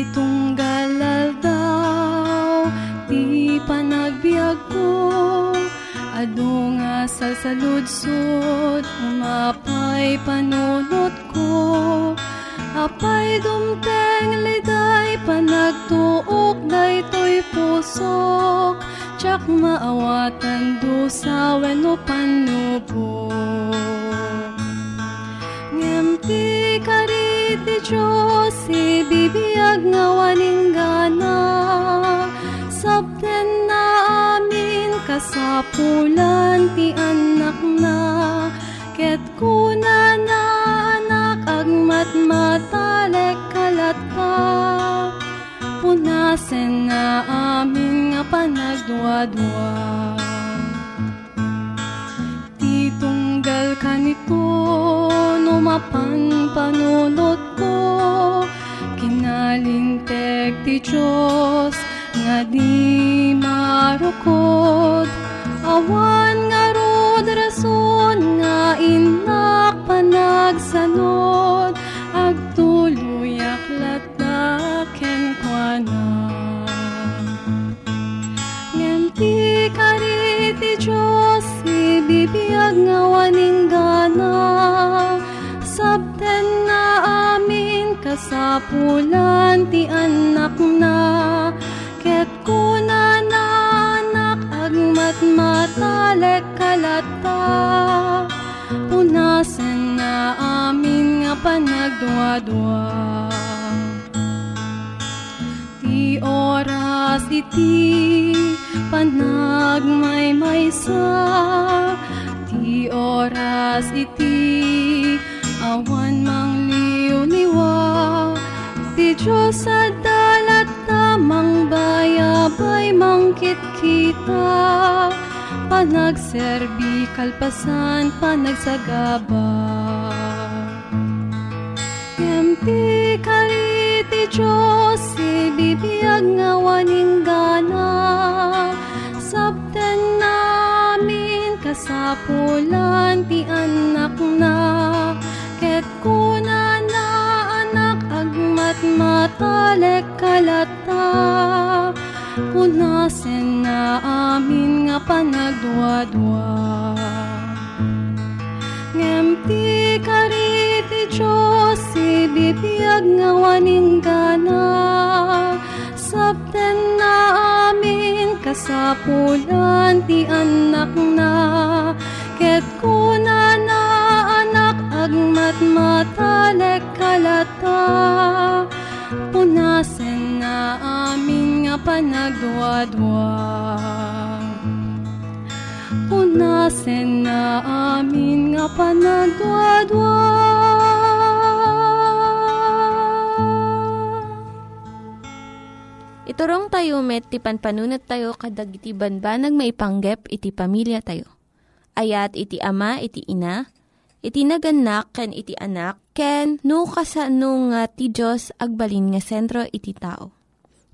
Iti tunggal aldaw, ti panagbiag ko, adu nga salsaludsod, umapay panunot ko. Apay dumteng liday, panagtuok day to'y pusok, tsak maawatan dusa wenno panubok. Kariti Diyos, ibibiyag nga waning gana. Sabten na amin kasapulan ti anak na. Ket kuna na anak agmat matalek kalat ka. Punasen na amin nga panagdwa-dwa. Titunggal ka nito, numapan panunot ko. Kinalintek ti Diyos, nga di marukod. Awan kasapulan ti anak na. Ket kuna na anak agmat matalek kalata. Punasen na amin nga panagdwa-dwa. Ti oras iti panagmaymaysa sa dalat tamang bayabay mangkit kita Panagserbi kalpasan panagsagaba Yamti kariti Diyos, ibibiyag nga waning gana. Sabten namin kasapulan ti anak na. Ket kuna na matalek kalata. punasen na amin nga panagduadwa. Ngem ti kariti Diyos, ibibiyag nga waning gana, sabten na amin kasapulan ti anak na, ket kuna na anak agmat matalek kalata, amin nga panagduadwa. Punasen na amin nga panagduadwa. Iturong tayo met, ti panpanunat tayo kadag iti banbanag maipanggep iti pamilya tayo. Ayat iti ama, iti ina, iti naganak, ken iti anak, ken no, kasano nga ti Diyos agbalin nga sentro iti tao.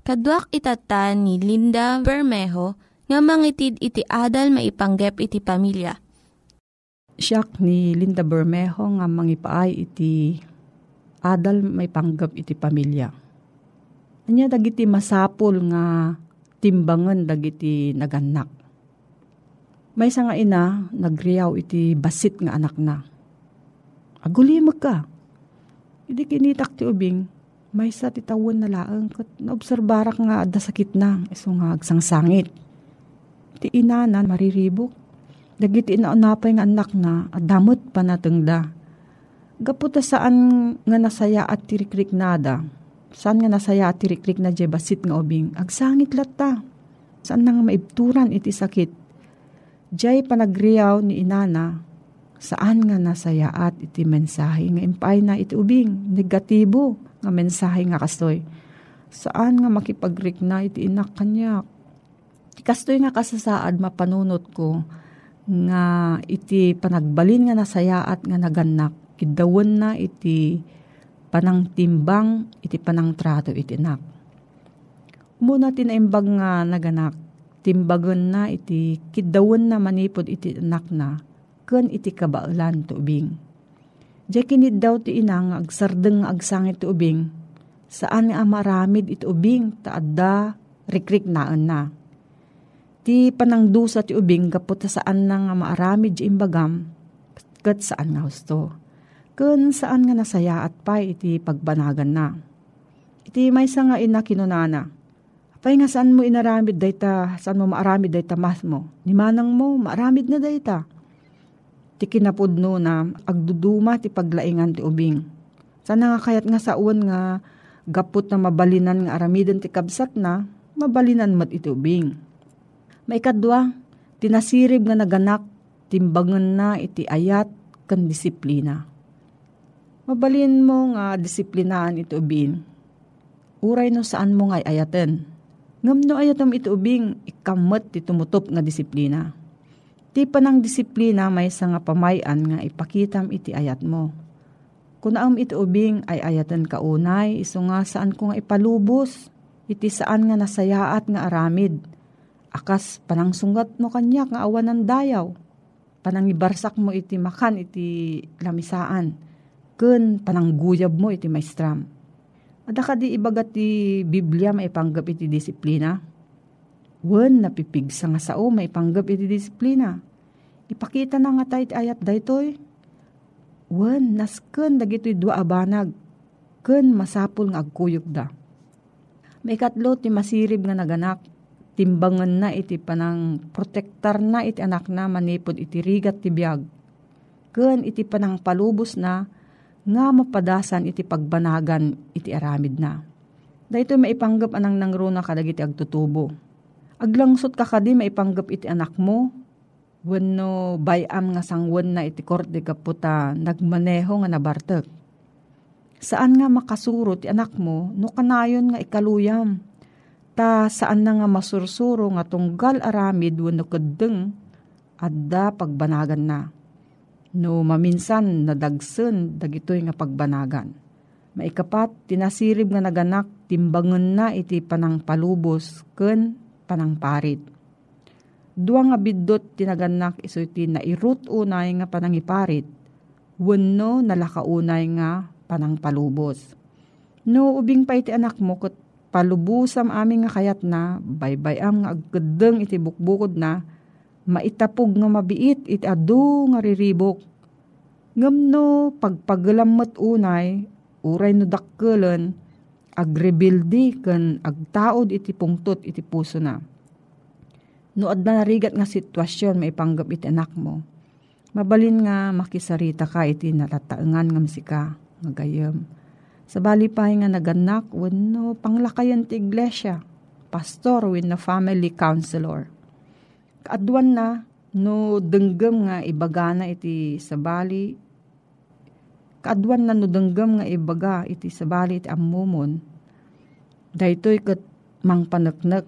Kaduak itatan ni Linda Bermejo nga mangitid iti adal maipanggep iti pamilya. Siyak ni Linda Bermejo nga mangipaay iti adal may panggap iti pamilya. Anya dagiti masapul nga timbangan dagiti naganak. May nga ina nagriyaw iti basit nga anak na. Agulimag ka. Hindi kinitak ti ubing, may sa titawon na laang kat naobserbarak nga adda sakit na, iso nga agsangsangit. Ti ina na mariribok. Dagiti inaunapay nga anak na, adamot pa natengda. Gaputa saan nga nasaya at tirikrik nada, saan nga nasaya at tirikrik na jay basit nga ubing, agsangit latta. Saan nga maibturan iti sakit. Jay panagriyaw ni inana, saan nga nasaya at iti mensahe nga impay na iti ubing, negatibo nga mensahe nga kastoy. Saan nga iti inak kanyak. Kastoy nga kasasaad mapanunot ko nga iti panagbalin nga nasayaat nga naganak kidawon na iti panang timbang iti panang trato iti nak. Muna tinaimbag nga naganak timbagon na iti kidawon na manipod iti anak na ken iti kabaulan to ubing. Diya kinid daw ti inang agsardeng agsangit ti ubing saan nga maramid iti ubing taadda rikrik naan na ti panangdusa ti ubing kapot saan na nga maaramid imbagam kat saan nga husto. Kun saan nga nasaya at pa iti pagbanagan na. Iti may nga ina kinunana. Apay nga saan mo inaramid dayta, saan mo maaramid dayta mas mo. Ni manang mo, maaramid na dayta. Ti kinapudno na agduduma ti paglaingan ti ubing. Sana nga kayat nga sa uwan nga gapot na mabalinan nga aramidan ti kabsat na, mabalinan mat iti ubing may kadwa, tinasirib nga naganak, timbangan na iti ayat kan disiplina. Mabalin mo nga disiplinaan ito ubing. Uray no saan mo nga ayaten. Ngam no ayatom ito ubing, ikamot ti tumutop nga disiplina. Ti panang disiplina may sa nga pamayan nga ipakitam iti ayat mo. Kung am iti ubing ay ayatan ka unay, iso nga saan ko nga ipalubos, iti saan nga nasayaat nga aramid, akas panang sungat mo kanya nga awan ng dayaw. Panang ibarsak mo iti makan iti lamisaan. Kun panang guyab mo iti maestram. Ada ka di ibagat ti Biblia maipanggap iti disiplina. Wen napipigsa nga sao maipanggap iti disiplina. Ipakita na nga tayo ayat daytoy. Wen nasken dagitoy dua abanag. Ken masapul nga agkuyog da. May katlo ti masirib nga naganak timbangan na iti panang protektar na iti anak na manipod iti rigat ti biyag. Ken iti panang palubos na nga mapadasan iti pagbanagan iti aramid na. Dahito maipanggap anang nangruna kadag iti agtutubo. Aglangsot ka kadi maipanggap iti anak mo, wenno bayam nga sangwan na iti korte kaputa nagmaneho nga nabartek. Saan nga makasuro ti anak mo no kanayon nga ikaluyam ta saan na nga masursuro nga tunggal aramid wano kadeng adda pagbanagan na. No maminsan nadagsen dagitoy nga pagbanagan. Maikapat, tinasirib nga naganak, timbangan na iti panang palubos, ken panang parit. Dua nga bidot tinaganak iso iti nairut unay nga panangiparit, wenno nalakaunay nga panang palubos. No ubing pa iti anak mo ket palubusam amin nga kayat na, baybayam nga agkadeng iti bukbukod na, maitapog nga mabiit iti adu nga riribok. Ngamno pagpagalamot unay, uray no dakkelan, agrebildi ken agtaod iti pungtot iti puso na. No adda narigat nga sitwasyon maipanggap iti anak mo. Mabalin nga makisarita ka iti natataengan nga misika nga gayam. Sa bali pa nga naganak wenno panglakayan ti iglesia, pastor wenno family counselor. Kaadwan na no denggem nga ibagana iti sabali kaadwan na no denggem nga ibaga iti sabali iti ammumon daytoy ket mangpaneknek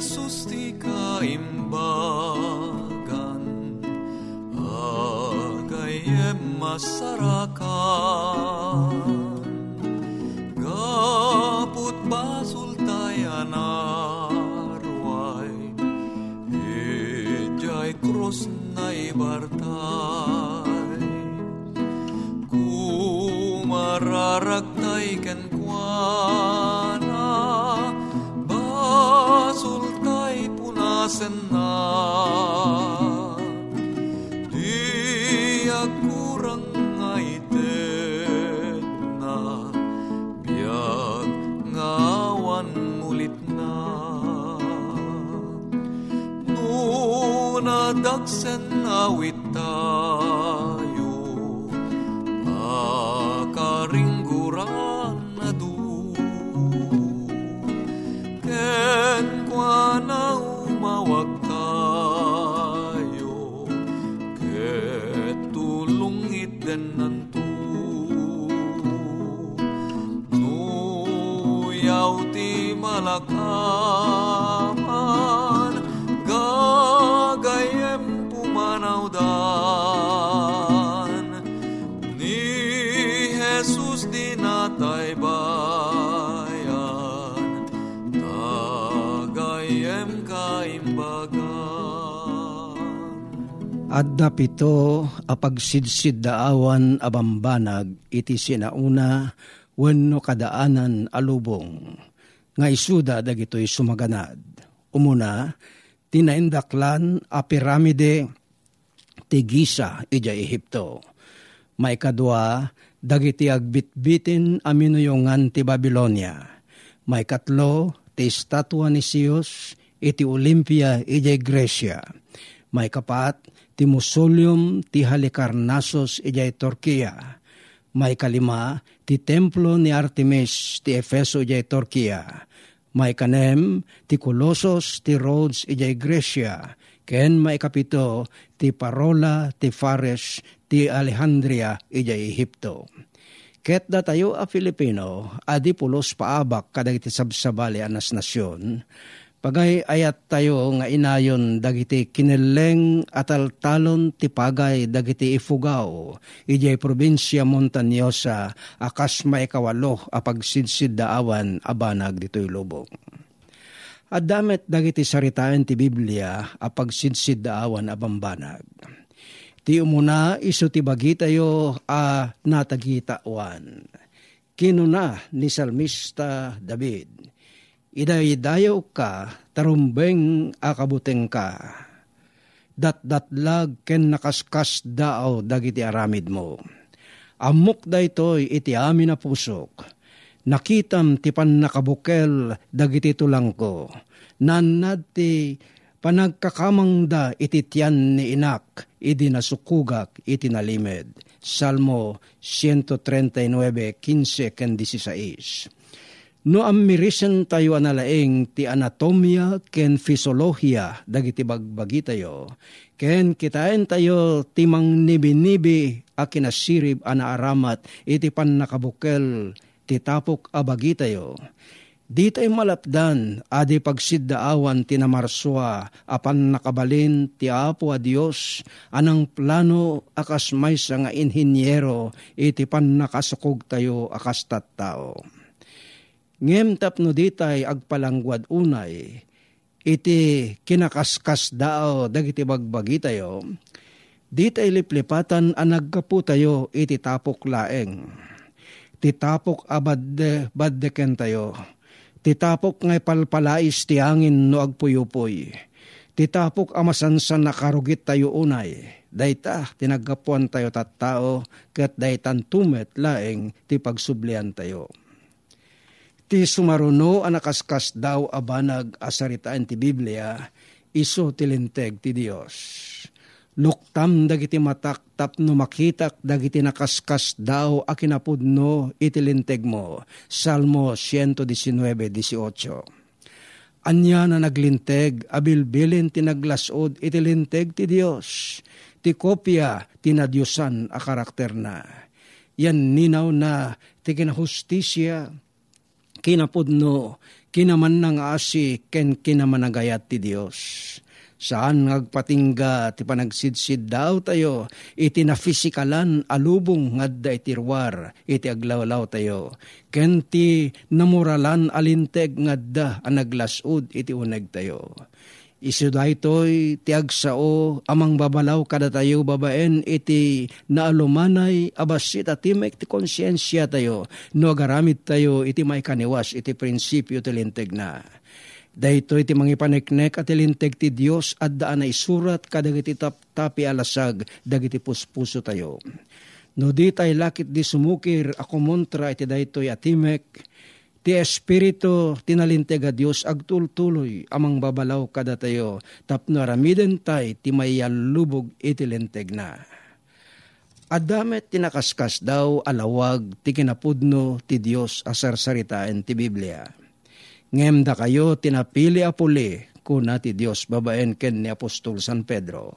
Jesus ti kaimbagan Agayem masarakan we Adda pito apagsidsid daawan abambanag iti sinauna wenno kadaanan alubong nga isuda dagitoy sumaganad. Umuna, tinaindaklan a piramide ti Giza ija Ehipto. Maikadwa, dagiti agbitbitin a minuyongan ti Babylonia. Maikatlo, ti estatwa ni Zeus iti Olympia ija Grecia. Maikapat, ti Mausoleum ti Halicarnassos ijay Turkiya. May kalima, ti templo ni Artemis ti Efeso ijay Turkiya. May kanem, ti Colossus ti Rhodes ijay Grecia. Ken may kapito, ti Parola ti Fares ti Alejandria ijay Ehipto. Ket da tayo a Filipino, adi pulos paabak kadag iti sabsabali anas nasyon, Pagay ayat tayo nga inayon dagiti kineleng ataltalon ti pagay dagiti ifugaw. Ijay probinsya Montañosa akas maikawalo apagsidsid daawan abanag ditoy lubong. At damet dagiti saritaan ti Biblia apagsidsid daawan abambanag. Ti umuna iso ti bagi tayo a natagitawan. Kinuna ni Salmista David Idaydayaw ka, tarumbeng akabuteng ka. datdatlag ken nakaskas daaw dagiti aramid mo. Amok da ito'y iti amin na pusok. Nakitam ti pan nakabukel dagiti tulang ko. Nanad ti panagkakamangda iti tiyan ni inak, idi nasukugak iti nalimed. Salmo 139, 15, 16. No ammirisen tayo analaeng ti anatomia ken fisiolohiya dagiti bagbagi tayo, ken kitain tayo timang nibi-nibi a kinasirib ana aramat iti pan nakabukel ti tapok abagi tayo. Di tayo malapdan, adi pagsiddaawan tinamarswa, apan nakabalin ti apo a Diyos, anang plano akas may nga inhinyero, iti pan nakasukog tayo akas tattao. Ngem tapno ditay agpalangwad unay, iti kinakaskas dao dagiti bagbagi tayo, ditay liplipatan ang nagkapu tayo iti tapok laeng. Titapok abad baddeken tayo. Titapok ngay palpalais ti angin no agpuyupoy. Titapok amasansan nakarugit tayo unay. Dayta, tinagkapuan tayo tattao, kat daytan tumet laeng ti pagsublian tayo Ti sumaruno anakaskas daw abanag asaritaan ti Biblia, iso tilinteg ti Dios. Luktam dagiti matak tapno makitak dagiti nakaskas daw akinapudno itilinteg mo. Salmo 119.18 Anya na naglinteg, abilbilin tinaglasod itilinteg ti Dios. Ti kopya tinadyusan a karakter na. Yan ninaw na ti kinahustisya, kinapudno, kinaman ng asi, ken kinamanagayat ti Dios. Saan ngagpatingga ti panagsidsid daw tayo, iti na fisikalan alubong ngadda iti ruwar, iti aglawlaw tayo. Ken ti namuralan alinteg ngadda anaglasud iti uneg tayo Isu daytoy ti agsao amang babalaw kada tayo babaen iti naalumanay abasit at timek ti konsyensya tayo no agaramid tayo iti may kaniwas iti prinsipyo ti linteg na. Dayto iti mangipaneknek at ilinteg ti Dios at daan na isurat kadagiti tap-tapi alasag dagiti puspuso tayo. No di tay lakit di sumukir ako montra iti daytoy atimek Ti Espiritu tinalinteg a Diyos agtultuloy amang babalaw kada tayo tapno aramiden tay ti mayalubog itilinteg na. Adamet tinakaskas daw alawag ti kinapudno ti Diyos asarsaritaan ti Biblia. Ngem da kayo tinapili apuli kuna ti Diyos babaen ken ni Apostol San Pedro.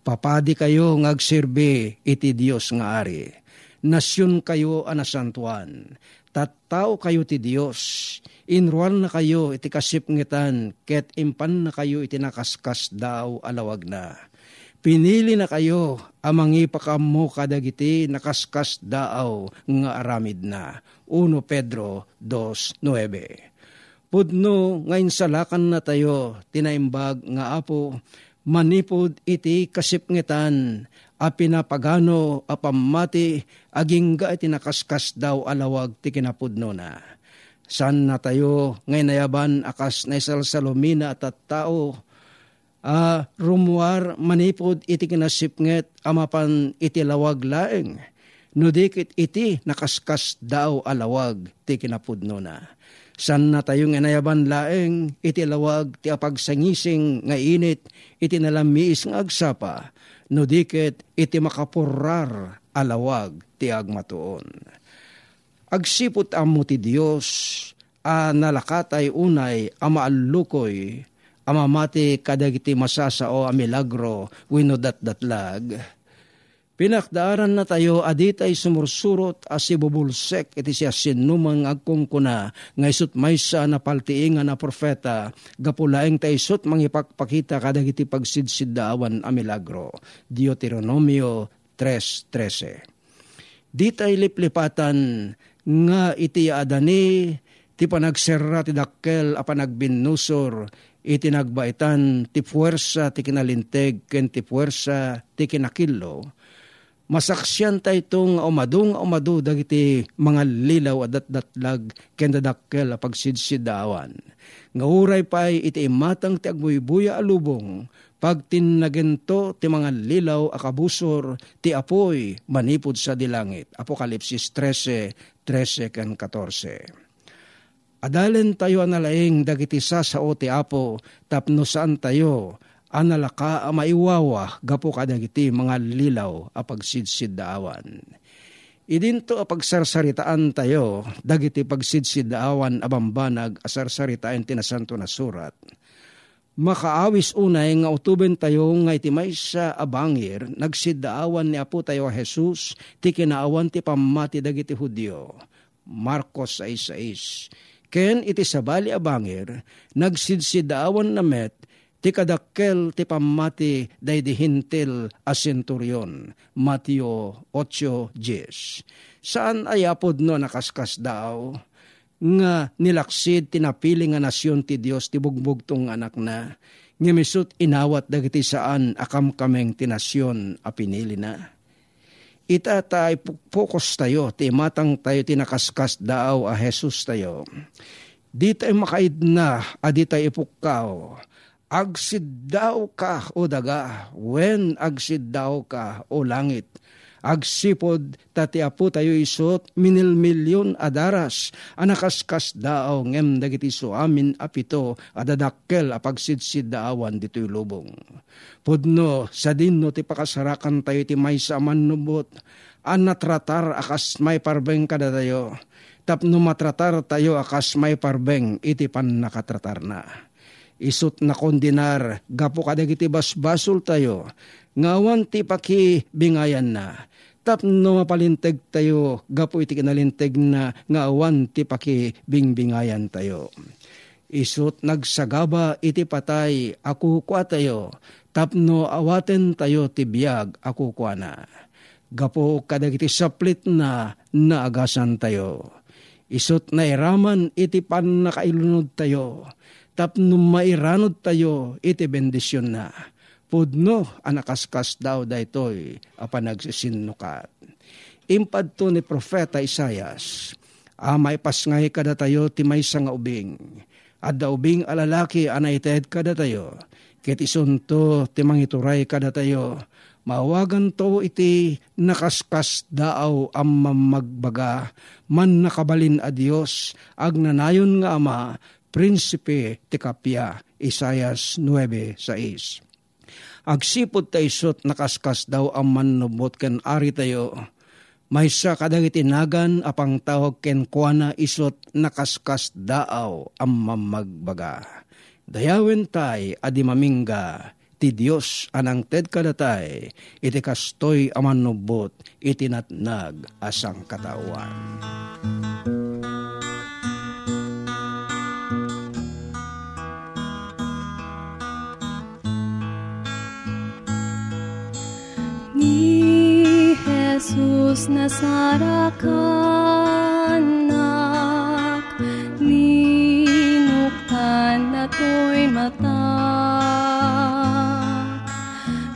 Papadi kayo ngagsirbi iti Diyos nga ari. Nasyon kayo anasantuan tattao kayo ti Dios, inruan na kayo iti kasipngitan, ket impan na kayo iti nakaskas daw alawag na. Pinili na kayo amang ipakamo kadagiti nakaskas daaw nga aramid na. 1 Pedro 2.9 Pudno ngayon salakan na tayo, tinaimbag nga apo, manipod iti kasipngitan, a pinapagano a pamati aging ga iti nakaskas daw alawag ti kinapudno na. San na tayo ngay nayaban akas na salsalumina at at tao a rumuar manipod iti kinasipnget amapan iti lawag laeng. Nudikit iti nakaskas daw alawag ti kinapudno na. San na tayo nga nayaban laeng iti lawag ti apagsangising nga init iti nalamiis nga agsapa no diket iti makapurrar alawag ti agmatuon. Agsipot amo ti Dios a nalakatay unay ama allukoy amamati kadagiti masasao a milagro wino datdatlag Pinakdaaran na tayo aditay sumursurot as ibubulsek iti siya sinumang agkungkuna nga isut maysa na paltiingan na profeta gapulaeng ta isut mangipakpakita kadagiti pagsidsiddaawan a milagro. Deuteronomio 3.13 Ditay liplipatan nga iti adani ti panagserra ti dakkel a panagbinusor iti nagbaitan ti puwersa ti kinalinteg ken ti puwersa ti kinakillo masaksyan ta itong umadu nga umadu dagiti mga lilaw at datdatlag ken dadakkel a pagsidsidawan. Nga uray pa'y iti imatang ti agbuybuya alubong, pag tinagento ti mga lilaw akabusor ti apoy manipod sa dilangit. Apokalipsis 13, 13 kan 14. Adalen tayo analaing dagiti sa sao ti apo tapno saan tayo analaka a maiwawa gapo kadagiti mga lilaw a pagsidsid daawan. Idinto a pagsarsaritaan tayo dagiti pagsidsid daawan abambanag asarsaritaan tinasanto na surat makaawis unay nga utuben tayo nga iti may sa abangir, nagsidaawan ni Apo tayo Jesus, ti kinaawan ti pamati dagiti Hudyo. Marcos 6.6 Ken iti sabali abangir, nagsidsidaawan na met, ti kadakkel ti pamati day di a centurion. Mateo 8.10 Saan ayapod no nakaskas daw? nga nilaksid tinapili nga nasyon ti Dios ti bugbog tong anak na nga misut inawat dagiti saan akam kameng ti nasyon a pinili na. Ita tay focus tayo, ti matang tayo tinakaskas daaw a Jesus tayo. Di tayo makaid na, adi tayo ipukkaw. Agsid daw ka o daga, when agsid daw ka o langit. Agsipod tati apo tayo isot minil milyon adaras. Anakaskas daaw ngem dagiti so amin apito adadakkel apagsidsid daawan dito'y lubong. Pudno sa dinno ti pakasarakan tayo ti may sa manubot an natratar akas may parbeng kada tayo. Tapno matratar tayo akas may parbeng iti pan nakatratar na. Isot na kondinar, gapo kadagiti basbasol tayo, ngawan ti paki bingayan na. Tapno mapalinteg tayo, gapo iti kinalinteg na ngawan ti paki bingbingayan tayo. Isut nagsagaba iti patay, ako kwa tayo, tapno awaten tayo ti biyag, ako kwa na. Gapo kadagiti saplit na naagasan tayo. Isut na iraman iti pan nakailunod tayo, tapno mairanod tayo iti bendisyon na. Pudno anakaskas daw daytoy apan nagsisinukat. Impad to ni Profeta Isayas, amay pasngay kada tayo ti may nga ubing, at da ubing alalaki anay ted kada tayo, ket isunto ti mangituray kada tayo, mawagan to iti nakaskas daaw ang mamagbaga, man nakabalin a Diyos, agnanayon nga ama, prinsipe ti kapya, Isayas 9.6 agsipod tayo isot nakaskas daw ang manubot ken ari tayo. May sa kadagiti nagan apang tawag ken kuana isot nakaskas daaw ang mamagbaga. Dayawen tay adi mamingga ti Dios anang ted kadatay iti kastoy aman nubot iti natnag asang katawan. Jesus nasarakanak Ninuktan na to'y mata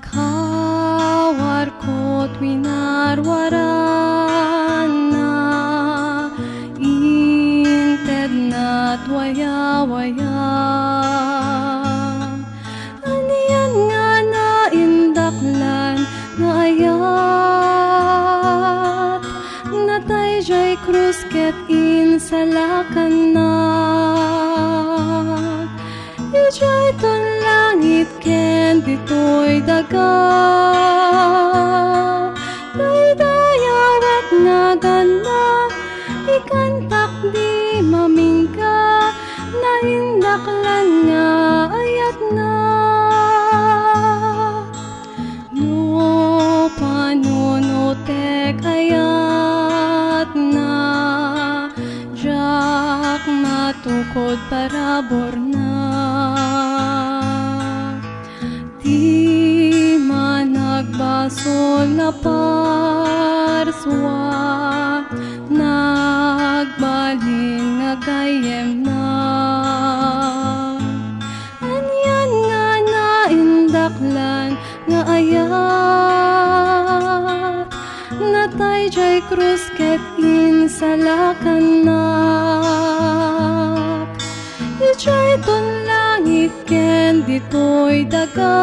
Kawar ko't winarwaran na Inted waya-waya ken ditoy daga Daydayawat nga ganda Ikantak di mamingka Naindaklan nga ayat na. No panunutek ayat na Jak matukod parabor na nagbasol na parswa Nagbalin nga gayem na Anyan nga naindaklan nga ayat Natay jay krus ket in salakan na. Ijay ton langit ken ditoy daga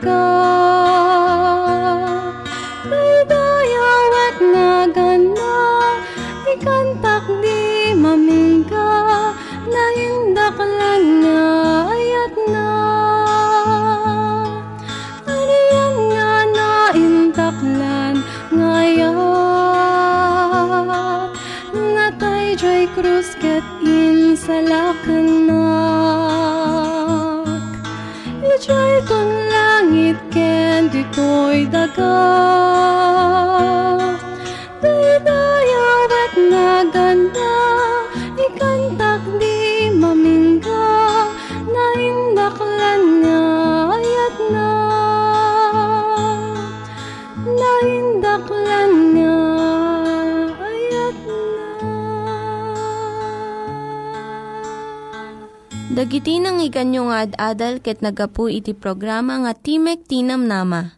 ditoy ditoy daga Daydayawat nga ganda Ikantak di mamingga Naindaklan nga ayat na Naindaklan nga ayat na Dagiti nang iganyo nga ad-adal ket nagapu iti programa nga Timek Tinam Nama.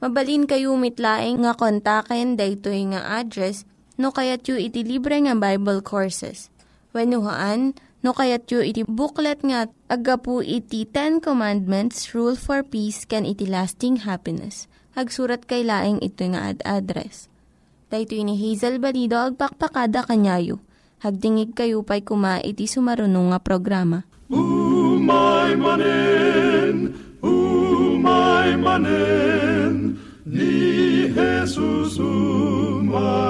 Mabalin kayo mitlaeng nga kontaken daytoy nga address no kayat yu iti libre nga Bible Courses. When haan, no kayat yu iti booklet nga agapu iti Ten Commandments, Rule for Peace, can iti lasting happiness. Hagsurat kay laeng ito nga ad-address. Daytoy ni Hazel Balido agpakpakada kanyayo. Hagdingig kayo pa'y kuma iti sumarunong nga programa. Umay manen, umaimanen, ni Jesus umaimanen.